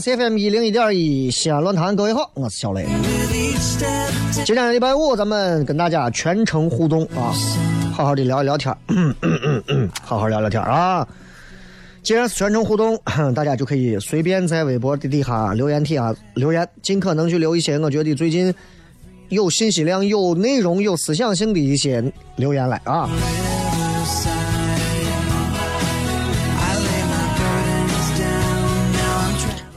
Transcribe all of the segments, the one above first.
CFM 一零一点一西安论坛，各位好，我是小雷。今天礼拜五，咱们跟大家全程互动啊，好好的聊一聊天，好好聊聊天啊。既然是全程互动，大家就可以随便在微博的底下留言题啊留言，尽可能去留一些我觉得最近有信息量、有内容、有思想性的一些留言来啊。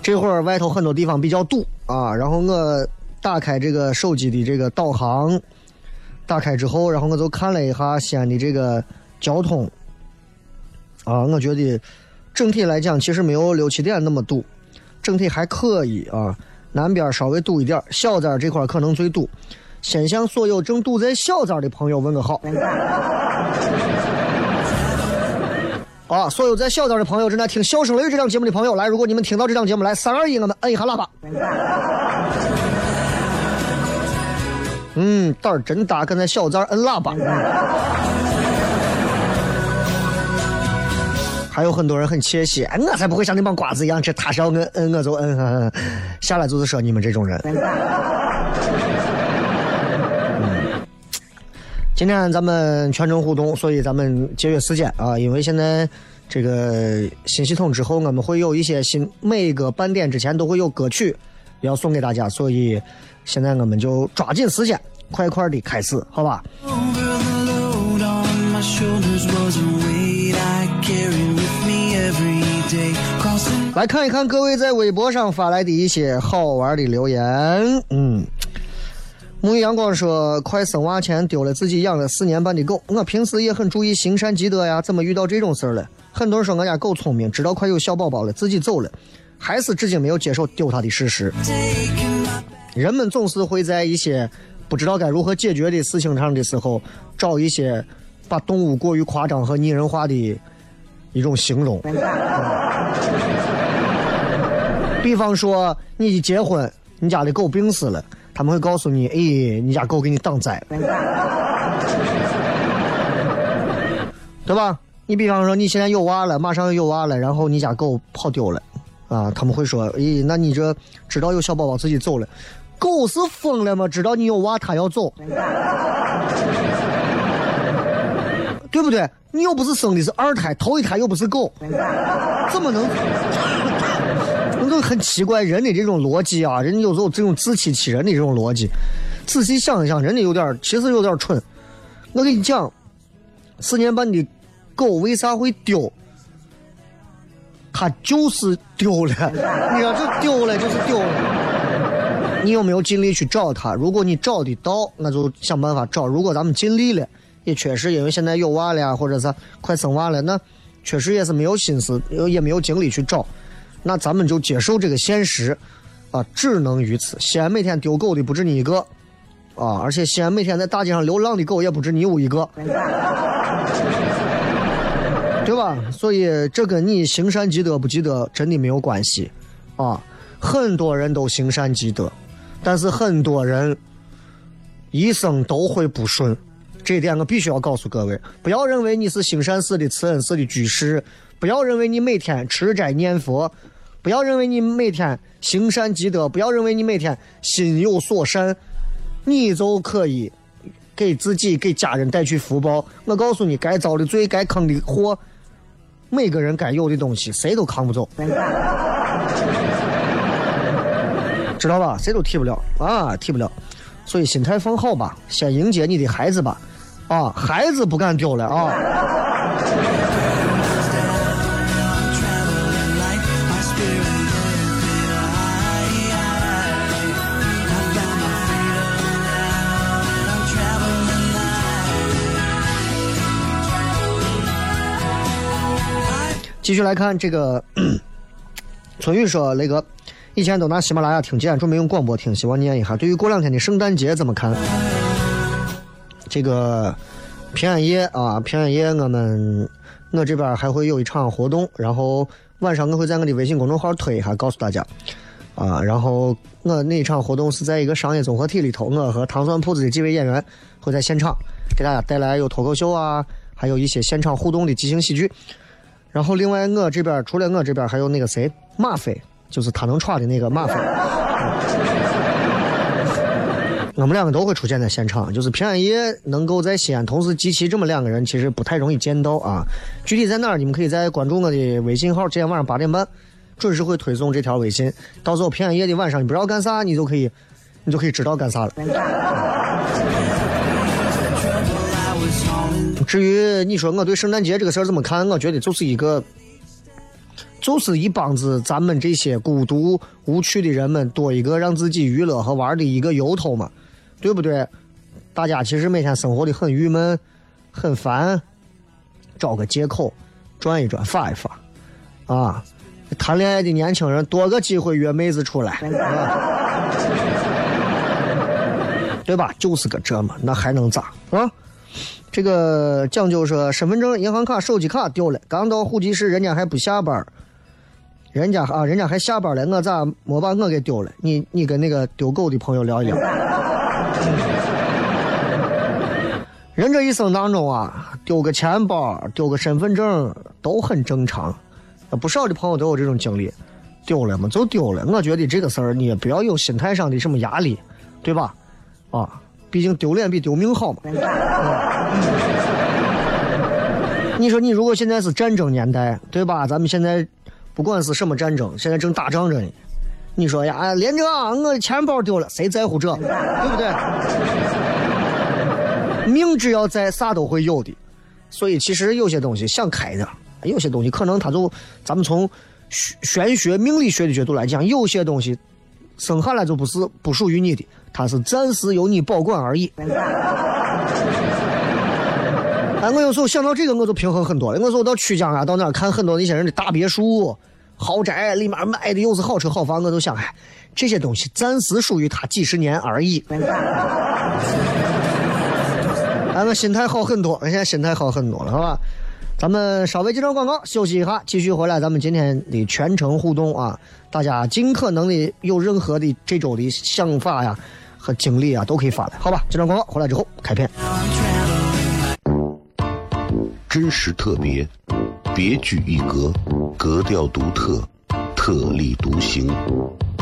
这会儿外头很多地方比较堵啊，然后我打开这个手机的这个导航，打开之后，然后我就看了一下西安的这个交通，啊，我觉得整体来讲其实没有六七点那么堵，整体还可以啊。南边稍微堵一点，小寨这块可能最堵。先向所有正堵在小寨的朋友问个好。啊！所有在小寨的朋友，正在听《笑声雷》这档节目的朋友，来，如果你们听到这档节目，来三二一，我们摁一下喇叭。嗯，胆儿真大，敢在小寨摁喇叭。还有很多人很窃喜，我才不会像那帮瓜子一样，这他是要摁摁我就摁，下来就是说你们这种人。今天咱们全程互动，所以咱们节约时间啊，因为现在这个新系统之后，我们会有一些新，每个半点之前都会有歌曲要送给大家，所以现在我们就抓紧时间，快快的开始，好吧？来看一看各位在微博上发来的一些好玩的留言，嗯。沐浴阳光说：“快生娃前丢了自己养了四年半的狗，我平时也很注意行善积德呀，怎么遇到这种事儿了？很多人说我家狗聪明，知道快有小宝宝了，自己走了，还是至今没有接受丢它的事实。人们总是会在一些不知道该如何解决的事情上的时候，找一些把动物过于夸张和拟人化的一种形容。比方说，你一结婚，你家的狗病死了。”他们会告诉你：“哎，你家狗给你挡灾，对吧？你比方说你现在有娃了，马上有娃了，然后你家狗跑丢了，啊，他们会说：咦，那你这知道有小宝宝自己走了，狗是疯了吗？知道你有娃，它要走，对不对？你又不是生的是二胎，头一胎又不是狗，怎么能？”就很奇怪，人的这种逻辑啊，人有时候这种自欺欺人的这种逻辑，仔细想一想，人家有点，其实有点蠢。我跟你讲，四年半的狗为啥会丢？它就是丢了，你说这丢了就是丢了。你有没有尽力去找它？如果你找得到，那就想办法找；如果咱们尽力了，也确实因为现在有娃了呀，或者是快生娃了，那确实也是没有心思，也没有精力去找。那咱们就接受这个现实，啊，只能于此。西安每天丢狗的不止你一个，啊，而且西安每天在大街上流浪的狗也不止你我一个，对吧？所以这跟你行善积德不积德真的没有关系，啊，很多人都行善积德，但是很多人一生都会不顺。这一点我必须要告诉各位，不要认为你是行善寺的慈恩寺的居士，不要认为你每天吃斋念佛，不要认为你每天行善积德，不要认为你每天心有所善，你就可以给自己给家人带去福报。我告诉你，该遭的罪，该坑的祸，每个人该有的东西，谁都扛不走，知道吧？谁都替不了啊，替不了。所以心态放好吧，先迎接你的孩子吧。啊，孩子不敢丢了啊！继续来看这个，春雨说：“雷哥，以前都拿喜马拉雅听，今天准备用广播听，希望念一下。对于过两天的圣诞节怎么看？”这个平安夜啊，平安夜我们我这边还会有一场活动，然后晚上我会在我的微信公众号推一下，告诉大家啊。然后我那一场活动是在一个商业综合体里头，我和糖蒜铺子的几位演员会在现场给大家带来有脱口秀啊，还有一些现场互动的即兴喜剧。然后另外我这边除了我这边还有那个谁马飞，就是他能闯的那个马飞。我们两个都会出现在现场，就是平安夜能够在西安同时集齐这么两个人，其实不太容易见到啊。具体在哪儿，你们可以在关注我的微信号，今天晚上八点半准时会推送这条微信。到时候平安夜的晚上，你不知道干啥，你就可以，你就可以知道干啥了。至于你说我对圣诞节这个事儿怎么看，我觉得就是一个，就是一帮子咱们这些孤独无趣的人们多一个让自己娱乐和玩的一个由头嘛。对不对？大家其实每天生活的很郁闷、很烦，找个借口转一转、发一发，啊！谈恋爱的年轻人多个机会约妹子出来，对吧？就是个这嘛，那还能咋啊？这个讲究说，身份证、银行卡、手机卡丢了，刚到户籍室，人家还不下班人家啊，人家还下班了，我咋没把我给丢了？你你跟那个丢狗的朋友聊一聊。人这一生当中啊，丢个钱包、丢个身份证都很正常，不少的朋友都有这种经历。丢了嘛就丢了，我觉得这个事儿你也不要有心态上的什么压力，对吧？啊，毕竟丢脸比丢命好嘛。你说你如果现在是战争年代，对吧？咱们现在不管是什么战争，现在正打仗着呢。你说呀，连长，我的钱包丢了，谁在乎这，对不对？命只要在，啥都会有的。所以其实有些东西想开点，有些东西可能他就，咱们从玄学命理学的角度来讲，有些东西生下来就不是不属于你的，它是暂时由你保管而已。哎，我有时候想到这个，我就平衡很多了。我说我到曲江啊，到那儿看很多那些人的大别墅。豪宅里面买的又是好车好房，我都想，哎，这些东西暂时属于他几十年而已。哎，我心态好很多，我现在心态好很多了，好吧？咱们稍微接段广告，休息一下，继续回来，咱们今天的全程互动啊，大家尽可能的有任何的这周的想法呀和经历啊，都可以发来，好吧？这段广告回来之后开片。真实特别。别具一格，格调独特，特立独行，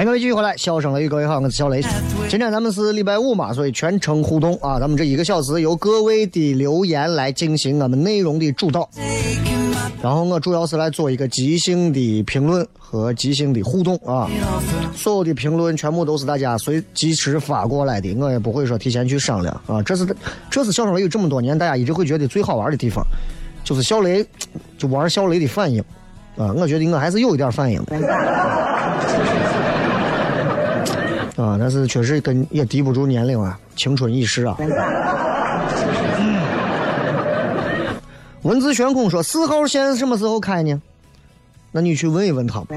欢迎各位继续回来，笑声雷雨，各位好，我是小雷。今天咱们是礼拜五嘛，所以全程互动啊，咱们这一个小时由各位的留言来进行我们内容的主导，然后我主要是来做一个即兴的评论和即兴的互动啊。所有的评论全部都是大家随即时发过来的，我也不会说提前去商量啊。这是这是笑声雷雨这么多年大家一直会觉得最好玩的地方，就是小雷就玩小雷的反应啊，我觉得我还是有一点反应的。啊，但是确实跟也抵不住年龄啊，青春易逝啊。文字悬空说四号线什么时候开呢？那你去问一问他。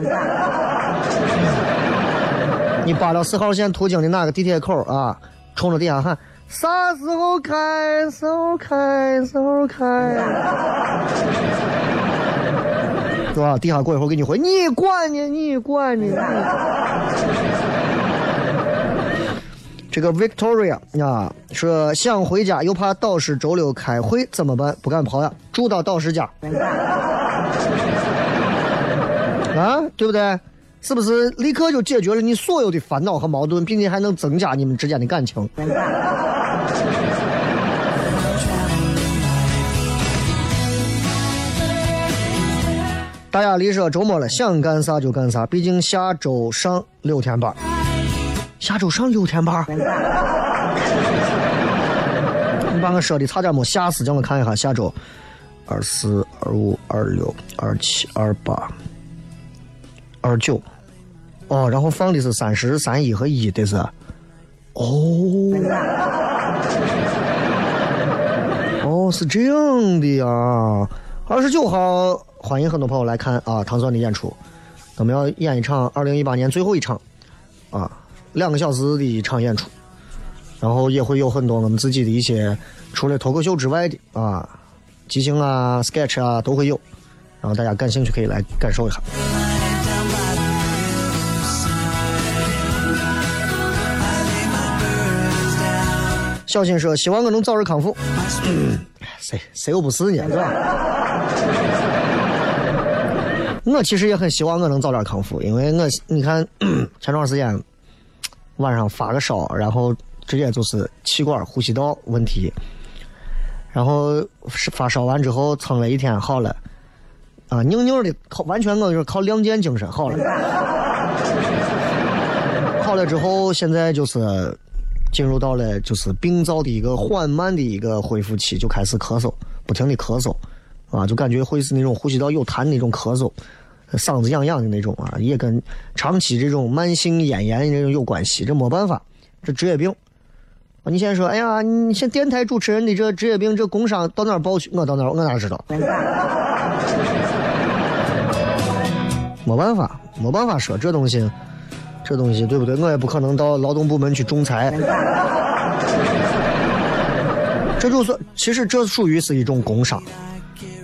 你扒到四号线途经的哪个地铁口啊？冲着地下喊啥时候开？时候开？时候开？是吧？地下过一会儿给你回，你管呢？你管呢？这个 Victoria 啊，说想回家又怕导师周六开会怎么办？不敢跑呀，住到导师家。啊，对不对？是不是立刻就解决了你所有的烦恼和矛盾，并且还能增加你们之间的感情？大雅丽说周末了，想干啥就干啥，毕竟下周上六天班。下周上六天班，你把我说的差点没吓死，叫我看一下下周。二四、二五、二六、二七、二八、二九，哦，然后放的是三十三一和一的是，哦，哦，是这样的呀。二十九号欢迎很多朋友来看啊，唐钻的演出，我们要演一场二零一八年最后一场啊。两个小时的一场演出，然后也会有很多我们自己的一些除了脱口秀之外的啊，即兴啊、sketch 啊都会有，然后大家感兴趣可以来感受一下。小新说：“希望我能早日康复。”谁谁又不是呢？是吧？我其实也很希望我能早点康复，因为我你看 前段时间。晚上发个烧，然后直接就是气管呼吸道问题，然后发烧完之后撑了一天好了，啊，硬硬的靠完全我就是靠亮剑精神好了，好了之后现在就是进入到了就是病灶的一个缓慢的一个恢复期，就开始咳嗽，不停的咳嗽，啊，就感觉会是那种呼吸道有痰那种咳嗽。嗓子痒痒的那种啊，也跟长期这种慢性咽炎这种有关系，这没办法，这职业病。啊，你先说，哎呀，你像电台主持人的这职业病，这工伤到哪报去？我到哪，我哪知道？没办法，没办法说这东西，这东西对不对？我也不可能到劳动部门去仲裁。这就算，其实这属于是一种工伤。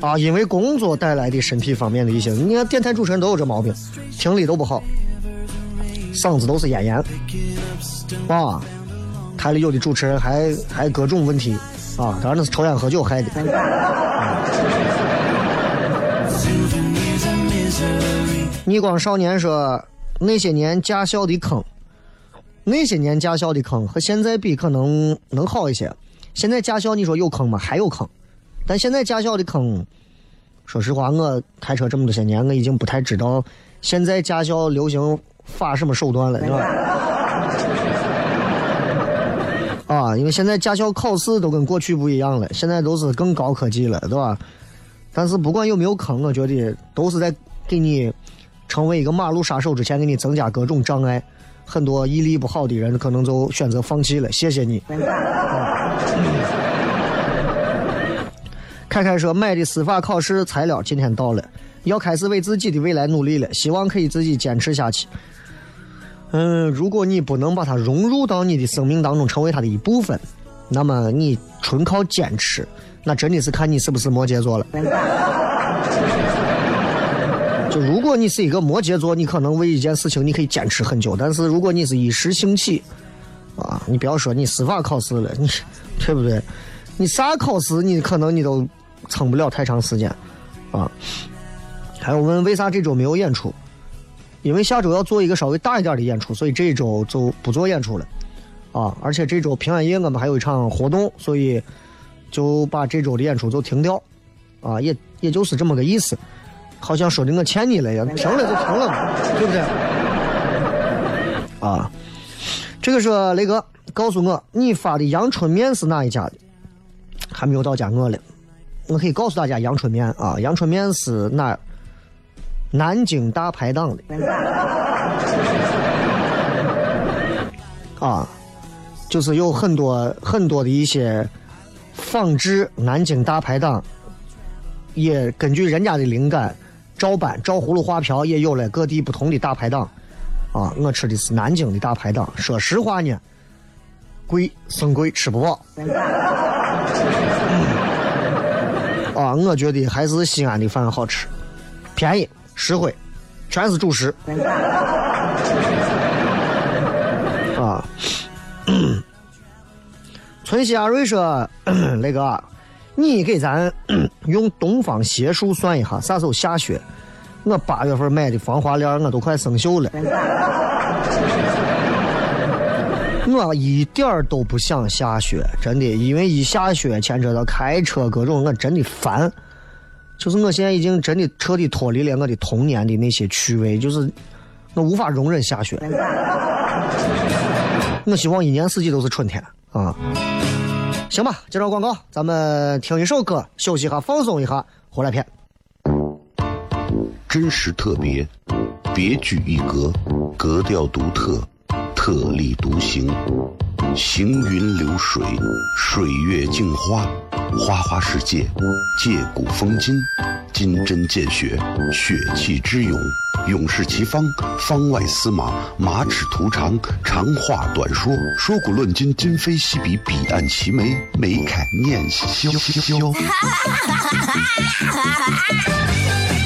啊，因为工作带来的身体方面的一些，你看电台主持人都有这毛病，听力都不好，嗓子都是咽炎，啊，台里有的主持人还还各种问题，啊，当然那是抽烟喝酒害的。逆光少年说，那些年驾校的坑，那些年驾校的坑和现在比可能能好一些，现在驾校你说有坑吗？还有坑。但现在驾校的坑，说实话，我开车这么多些年，我已经不太知道现在驾校流行发什么手段了，是吧？啊，因为现在驾校考试都跟过去不一样了，现在都是更高科技了，对吧？但是不管有没有坑，我觉得都是在给你成为一个马路杀手之前，给你增加各种障碍。很多毅力不好的人可能就选择放弃了。谢谢你。凯凯说买的司法考试材料今天到了，要开始为自己的未来努力了，希望可以自己坚持下去。嗯，如果你不能把它融入到你的生命当中，成为它的一部分，那么你纯靠坚持，那真的是看你是不是摩羯座了。就如果你是一个摩羯座，你可能为一件事情你可以坚持很久，但是如果你是一时兴起，啊，你不要说你司法考试了，你对不对？你啥考试你可能你都撑不了太长时间，啊。还有问为啥这周没有演出？因为下周要做一个稍微大一点的演出，所以这周就不做演出了，啊，而且这周平安夜我们还有一场活动，所以就把这周的演出就停掉，啊，也也就是这么个意思，好像说的我欠你了一样，停了就停了嘛，对不对？啊，这个说雷哥告诉我，你发的阳春面是哪一家的？还没有到家我了，我可以告诉大家阳春面啊，阳春面是哪？南京大排档的啊，就是有很多很多的一些仿制南京大排档，也根据人家的灵感照搬照葫芦画瓢，也有了各地不同的大排档啊。我吃的是南京的大排档，说实话呢，贵生贵，吃不饱。啊，我觉得还是西安的饭好吃，便宜。实惠，全是主食。啊，村西阿瑞说：“那个，你给咱用东方邪术算一下，啥时候下雪？我八月份买的防滑链，我都快生锈了。我一点儿都不想下雪，真的，因为一下雪牵扯到开车各种，我真的烦。”就是我现在已经真的彻底脱离了我的童年的那些趣味，就是我无法容忍下雪。我希望一年四季都是春天啊！行吧，接着广告，咱们听一首歌，休息一下，放松一下，回来片。真实特别，别具一格，格调独特，特立独行，行云流水，水月镜花。花花世界，借古风今，金针见血，血气之勇，勇士齐方，方外司马，马齿图长，长话短说，说古论今，今非昔比，彼岸齐眉，眉开眼笑。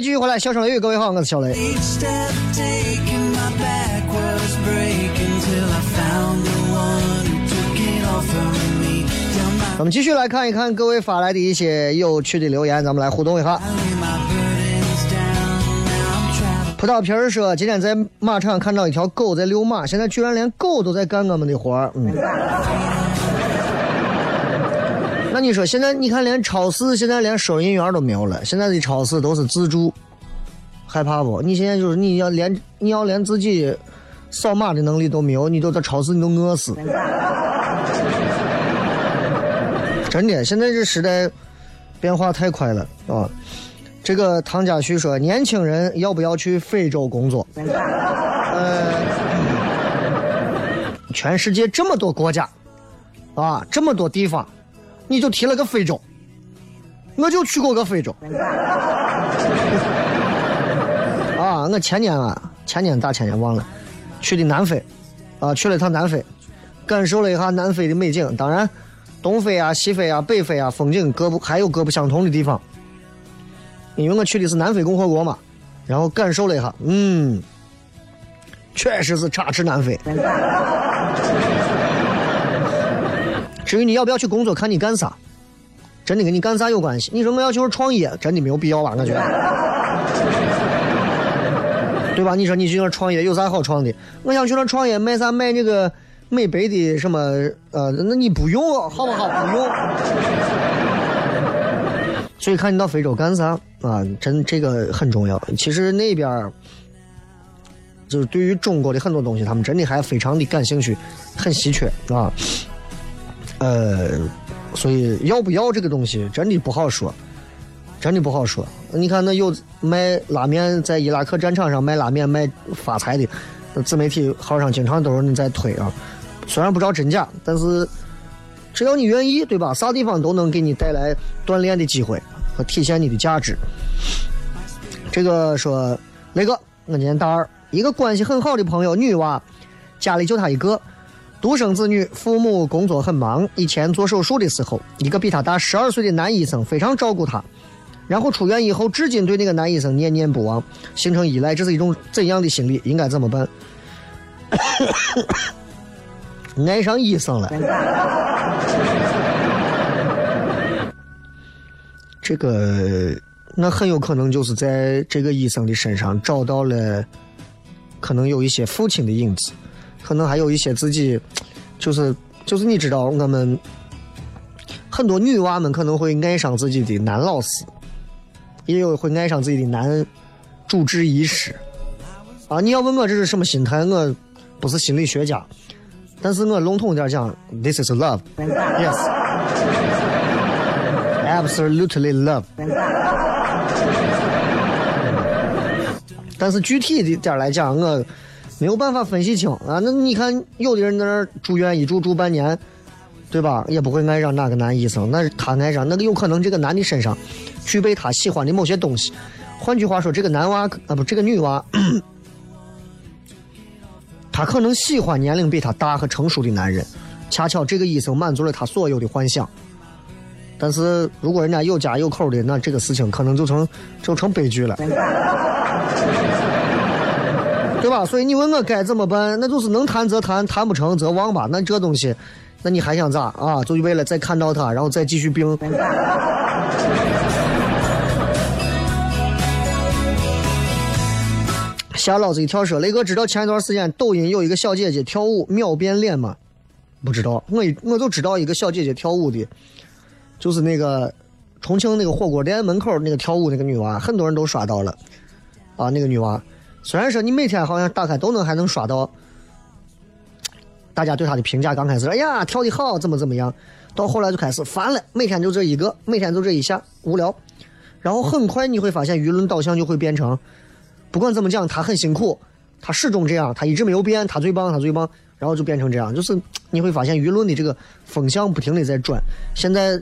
继续回来，笑声雷雨，各位好，我是小雷。咱们继续来看一看各位发来的一些有趣的留言，咱们来互动一下。葡萄皮儿说，今天在马场看到一条狗在遛马，现在居然连狗都在干我们的活儿。嗯，那你说现在你看连超市现在连收银员都没有了，现在的超市都是自助，害怕不？你现在就是你要连你要连自己扫码的能力都没有，你都在超市你都饿死。真的，现在这时代变化太快了啊！这个唐家旭说：“年轻人要不要去非洲工作？”呃，全世界这么多国家，啊，这么多地方，你就提了个非洲，我就去过个非洲。啊，我前年啊，前年大前年忘了，去的南非，啊，去了一趟南非，感受了一下南非的美景。当然，东非啊、西非啊、北非啊，风景各不还有各不相同的地方。因为我去的是南非共和国嘛，然后感受了一下，嗯，确实是插翅难飞。至于你要不要去工作，看你干啥，真的跟你干啥有关系。你说我要去创业，真的没有必要吧？我觉得，对吧？你说你去那创业有啥好创的？我想去那创业卖啥卖那个美白的什么呃，那你不用好不好？不用。所以看你到非洲干啥啊？真这个很重要。其实那边就是对于中国的很多东西，他们真的还非常的感兴趣，很稀缺啊。呃，所以要不要这个东西，真的不好说，真的不好说。你看那有卖拉面，在伊拉克战场上卖拉面卖发财的，自媒体号上经常都是你在推啊。虽然不知道真假，但是只要你愿意，对吧？啥地方都能给你带来锻炼的机会。和体现你的价值。这个说，雷哥，我今年大二，一个关系很好的朋友，女娃，家里就她一个，独生子女，父母工作很忙。以前做手术的时候，一个比他大十二岁的男医生非常照顾他，然后出院以后，至今对那个男医生念念不忘，形成依赖，这是一种怎样的心理？应该怎么办？爱上医生了。这个那很有可能就是在这个医生的身上找到了，可能有一些父亲的影子，可能还有一些自己，就是就是你知道，我们很多女娃们可能会爱上自己的男老师，也有会爱上自己的男主治医师。啊，你要问我这是什么心态，我不是心理学家，但是我笼统点讲，This is love，yes。Absolutely love，但是具体的点来讲，我没有办法分析清啊。那你看，有的人在那儿住院一住住半年，对吧？也不会爱上哪个男医生，那他爱上那个，有可能这个男的身上具备他喜欢的某些东西。换句话说，这个男娃啊不，这个女娃，他可能喜欢年龄比他大和成熟的男人，恰巧这个医生满足了他所有的幻想。但是如果人家有家有口的，那这个事情可能就成就成悲剧了，对吧？所以你问我该怎么办？那就是能谈则谈，谈不成则忘吧。那这东西，那你还想咋啊？就为了再看到他，然后再继续病。吓老子一跳！说雷哥知道前一段时间抖音有一个小姐姐跳舞秒变脸吗？不知道，我我就知道一个小姐姐跳舞的。就是那个重庆那个火锅店门口那个跳舞那个女娃，很多人都刷到了啊。那个女娃，虽然说你每天好像打开都能还能刷到，大家对他的评价刚开始，哎呀跳的好，怎么怎么样，到后来就开始烦了，每天就这一个，每天就这一下，无聊。然后很快你会发现舆论导向就会变成，不管怎么讲，他很辛苦，他始终这样，他一直没有变，他最棒，他最棒，然后就变成这样，就是你会发现舆论的这个风向不停的在转，现在。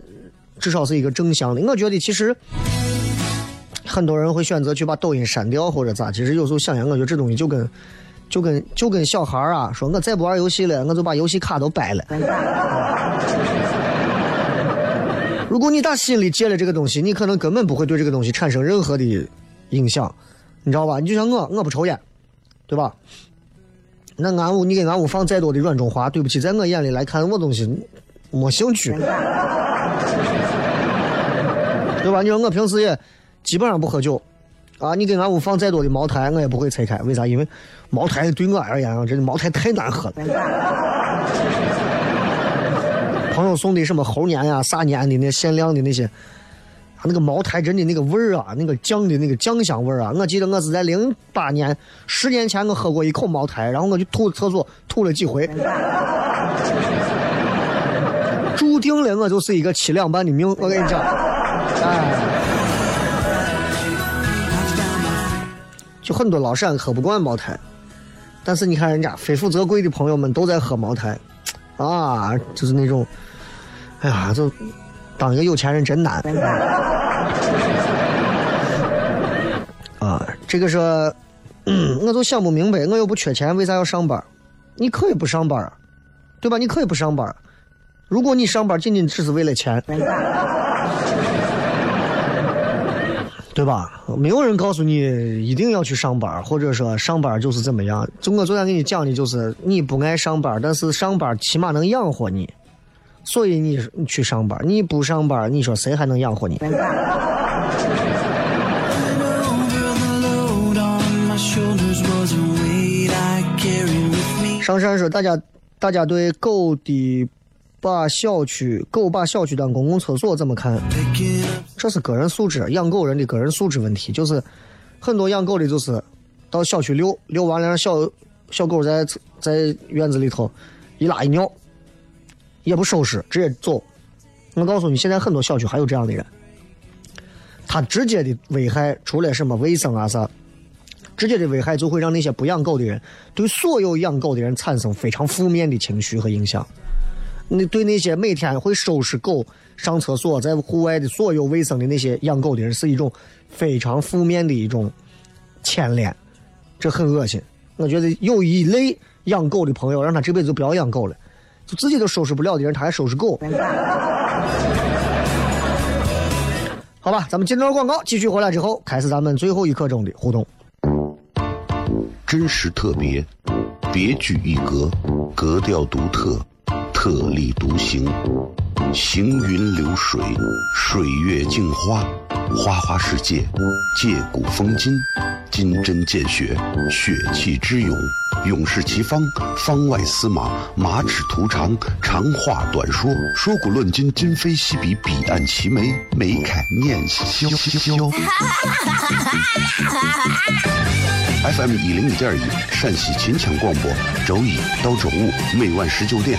至少是一个正向的。我觉得其实很多人会选择去把抖音删掉或者咋。其实有时候想想，我觉得这东西就跟就跟就跟小孩啊，说我再不玩游戏了，我就把游戏卡都掰了。如果你打心里戒了这个东西，你可能根本不会对这个东西产生任何的影响，你知道吧？你就像我，我不抽烟，对吧？那俺屋你给俺屋放再多的软中华，对不起，在我眼里来看，我东西没兴趣。对吧？你说我平时也基本上不喝酒，啊，你给俺屋放再多的茅台，我也不会拆开。为啥？因为茅台对我而言啊，真的茅台太难喝了。朋友送的什么猴年呀、啥年的那限量的那些，啊那个茅台真的那个味儿啊，那个酱的那个酱香味儿啊，我记得我是在零八年，十年前我喝过一口茅台，然后我就吐厕所吐了几回。注定了我就是一个七两半的命，我跟你讲，哎，很多老陕喝不惯茅台，但是你看人家非富则贵的朋友们都在喝茅台，啊，就是那种，哎呀，就当一个有钱人真难。啊，这个是，我就想不明白，我又不缺钱，为啥要上班？你可以不上班，对吧？你可以不上班。如果你上班仅仅只是为了钱，对吧？没有人告诉你一定要去上班，或者说上班就是怎么样。就我昨天给你讲的，就是你不爱上班，但是上班起码能养活你，所以你你去上班。你不上班，你说谁还能养活你？上山说：“大家，大家对狗的。”把小区狗把小区当公共厕所怎么看？这是个人素质，养狗人的个人素质问题。就是很多养狗的，就是到小区遛遛完了，让小小狗在在院子里头一拉一尿，也不收拾，直接走。我告诉你，现在很多小区还有这样的人，他直接的危害除了什么卫生啊啥，直接的危害就会让那些不养狗的人对所有养狗的人产生非常负面的情绪和影响。你对那些每天会收拾狗、上厕所、在户外的所有卫生的那些养狗的人，是一种非常负面的一种牵连，这很恶心。我觉得有一类养狗的朋友，让他这辈子就不要养狗了，就自己都收拾不了的人，他还收拾狗。好吧，咱们进段广告，继续回来之后，开始咱们最后一刻钟的互动。真实特别，别具一格，格调独特。特立独行，行云流水，水月镜花，花花世界，借古风今，金针见血，血气之勇，勇士齐方，方外司马，马齿图长，长话短说，说古论今，今非昔比，彼岸齐眉，眉开眼笑。FM 一零一点一，陕西秦腔广播，周一到周五每晚十九点。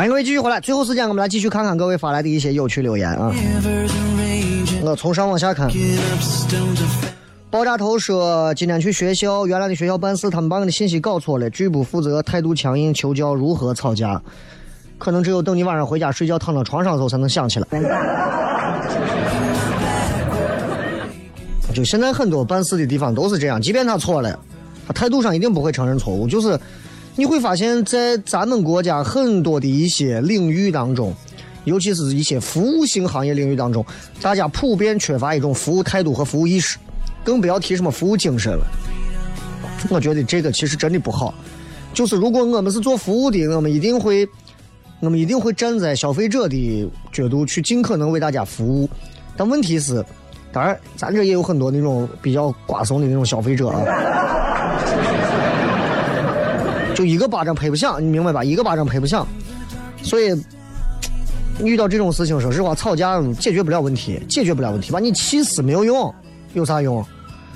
欢迎各位继续回来，最后时间我们来继续看看各位发来的一些有趣留言啊。我从上往下看，爆炸头说今天去学校，原来的学校办事，他们把我的信息搞错了，拒不负责，态度强硬，求教如何吵架，可能只有等你晚上回家睡觉躺到床上的时候才能想起来。就现在很多办事的地方都是这样，即便他错了，他态度上一定不会承认错误，就是。你会发现在咱们国家很多的一些领域当中，尤其是一些服务性行业领域当中，大家普遍缺乏一种服务态度和服务意识，更不要提什么服务精神了。我觉得这个其实真的不好。就是如果我们是做服务的，我们一定会我们一定会站在消费者的角度去尽可能为大家服务。但问题是，当然咱这也有很多那种比较瓜怂的那种消费者啊，就一个巴掌拍不响，你明白吧？一个巴掌拍不响，所以遇到这种事情，说实话，吵架解决不了问题，解决不了问题，把你气死没有用，有啥用？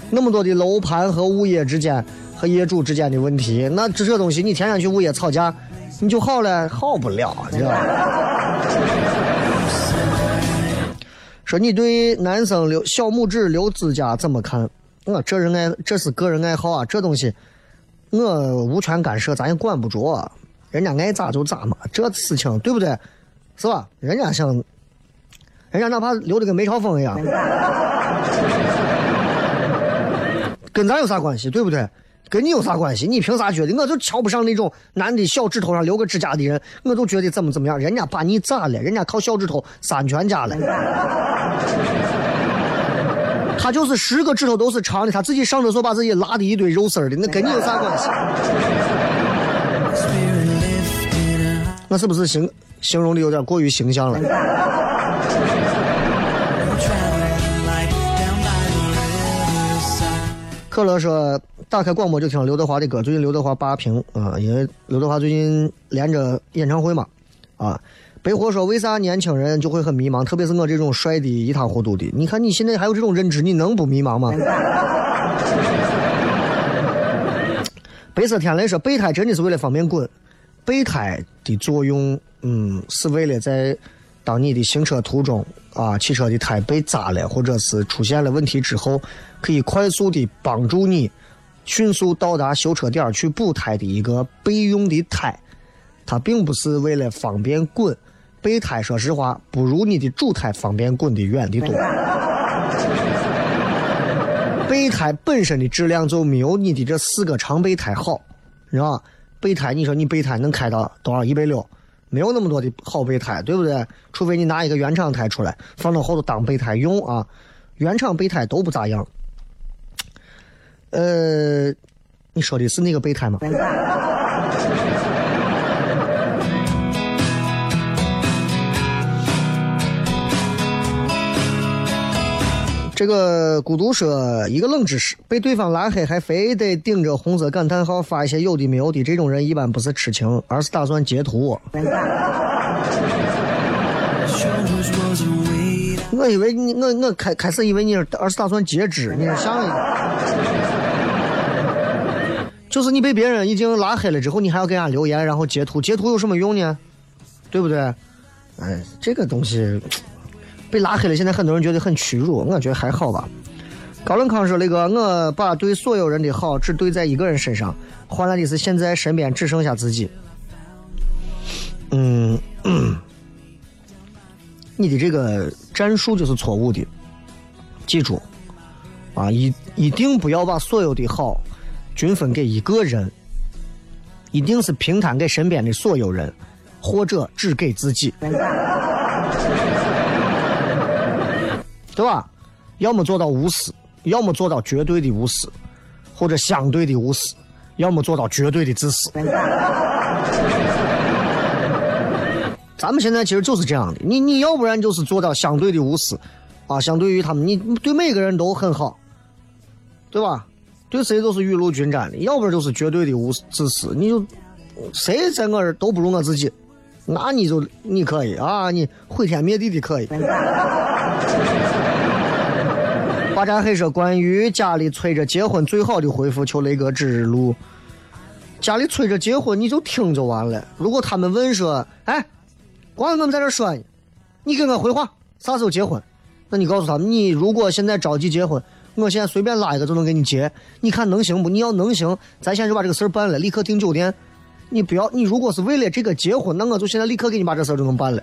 那么多的楼盘和物业之间和业主之间的问题，那这这东西你天天去物业吵架，你就好了？好不了，你知道吧？说你对男生留小拇指留指甲怎么看？我这人爱，这是个人爱好啊，这东西我无权干涉，咱也管不着，人家爱咋就咋嘛，这事情对不对？是吧？人家想，人家哪怕留的跟梅超风一样，跟咱有啥关系？对不对？跟你有啥关系？你凭啥觉得？我就瞧不上那种男的小指头上留个指甲的人，我都觉得怎么怎么样。人家把你咋了？人家靠小指头三全家了。他就是十个指头都是长的，他自己上厕所把自己拉的一堆肉丝儿的，那跟你有啥关系？那是不是形形容的有点过于形象了？可乐说：“打开广播就听刘德华的歌。最近刘德华霸屏啊，因为刘德华最近连着演唱会嘛，啊。北火说：为啥年轻人就会很迷茫？特别是我这种帅的一塌糊涂的。你看你现在还有这种认知，你能不迷茫吗？”白色天雷说：“备胎真的是为了方便滚。备胎的作用，嗯，是为了在当你的行车途中啊，汽车的胎被扎了，或者是出现了问题之后。”可以快速的帮助你迅速到达修车点去补胎的一个备用的胎，它并不是为了方便滚。备胎说实话不如你的主胎方便滚得远的多。备胎本身的质量就没有你的这四个长备胎好，是吧？备胎你说你备胎能开到多少一百六？没有那么多的好备胎，对不对？除非你拿一个原厂胎出来放到后头当备胎用啊，原厂备胎都不咋样。呃，你说的是那个备胎吗？这个孤独说一个冷知识：被对方拉黑还非得顶着红色感叹号发一些有的没有的，这种人一般不是痴情，而是打算截图。我以为你，我我开开始以为你是，而是打算截肢，你是想一个。就是你被别人已经拉黑了之后，你还要给人家留言，然后截图，截图有什么用呢？对不对？哎，这个东西被拉黑了，现在很多人觉得很屈辱，我觉得还好吧。高冷康说：“那个，我把对所有人的好只对在一个人身上，换来的是现在身边只剩下自己。”嗯，你的这个战术就是错误的，记住啊，一一定不要把所有的好。均分给一个人，一定是平摊给身边的所有人，或者只给自己，对吧？要么做到无私，要么做到绝对的无私，或者相对的无私，要么做到绝对的自私。咱们现在其实就是这样的，你你要不然就是做到相对的无私，啊，相对于他们，你对每个人都很好，对吧？对谁都是雨露均沾的，要不然就是绝对的无自私。你就谁在我这都不如我自己，那你就你可以啊，你毁天灭地的可以。华占黑说：“关于家里催着结婚，最好的回复求雷哥指路。家里催着结婚，你就听就完了。如果他们问说：‘哎，光我们在这说，你给我回话，啥时候结婚？’那你告诉他们，你如果现在着急结婚。”我现在随便拉一个就能给你结，你看能行不？你要能行，咱现在就把这个事儿办了，立刻订酒店。你不要，你如果是为了这个结婚，那我就现在立刻给你把这事儿就能办了。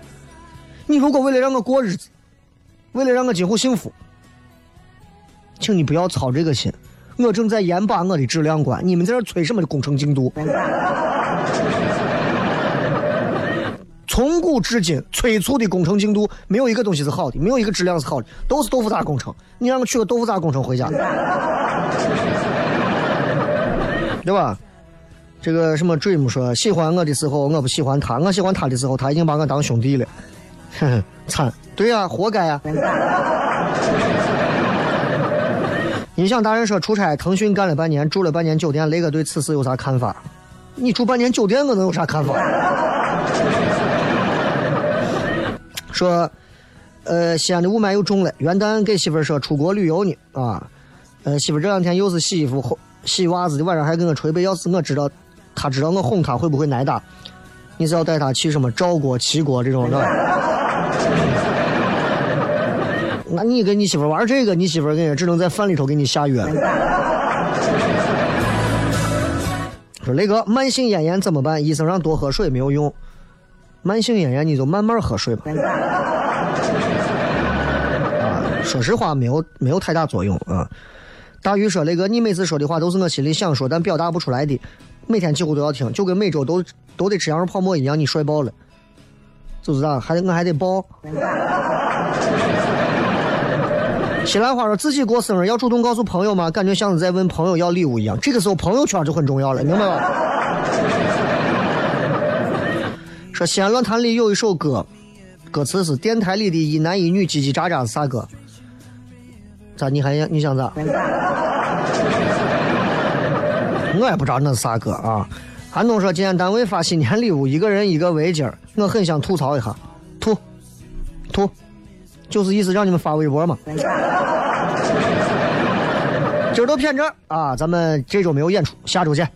你如果为了让我过日子，为了让我今后幸福，请你不要操这个心。我正在严把我的质量关，你们在这催什么工程进度？从古至今，催促的工程进度没有一个东西是好的，没有一个质量是好的，都是豆腐渣工程。你让我取个豆腐渣工程回家，对吧？这个什么 dream 说喜欢我的时候我不喜欢他，我喜欢他的时候他已经把我当兄弟了，哼 哼，惨，对呀，活该呀。音响达人说出差腾讯干了半年，住了半年酒店，雷哥对此事有啥看法？你住半年酒店，我能有啥看法？说，呃，西安的雾霾又重了。元旦给媳妇儿说出国旅游呢，啊，呃，媳妇这两天又是洗衣服、洗袜子的，晚上还跟我捶背。要是我知道，他知道我哄他，会不会挨打？你是要带他去什么赵国、齐国这种的？那你跟你媳妇玩这个，你媳妇儿跟只能在饭里头给你下药。说雷哥，慢性咽炎怎么办？医生让多喝水没有用。慢性咽炎你就慢慢喝水吧。啊，说实话没有没有太大作用啊。大鱼说雷哥，你每次说的话都是我心里想说但表达不出来的，每天几乎都要听，就跟每周都都得吃羊肉泡馍一样，你帅爆了，是不是啊？还得我还得爆。西兰花说自己过生日要主动告诉朋友吗？感觉像是在问朋友要礼物一样。这个时候朋友圈就很重要了，明白吧？说西安论坛里有一首歌，歌词是电台里的一男一女叽叽喳喳是啥歌？咋你还想你想咋？我也不知道那是啥歌啊。韩东说今天单位发新年礼物，一个人一个围巾我很想吐槽一下，吐，吐。就是意思让你们发微博嘛。今儿都偏这儿啊，咱们这周没有演出，下周见。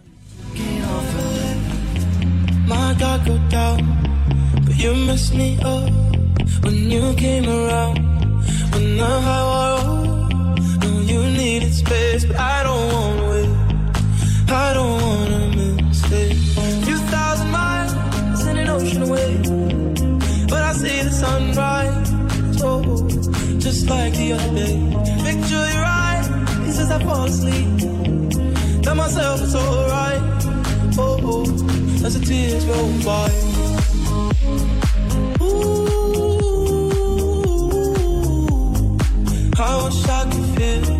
Just like the other day. Picture your eyes as I fall asleep. Tell myself it's alright. Oh, oh, as the tears roll by. Ooh, I wish I could feel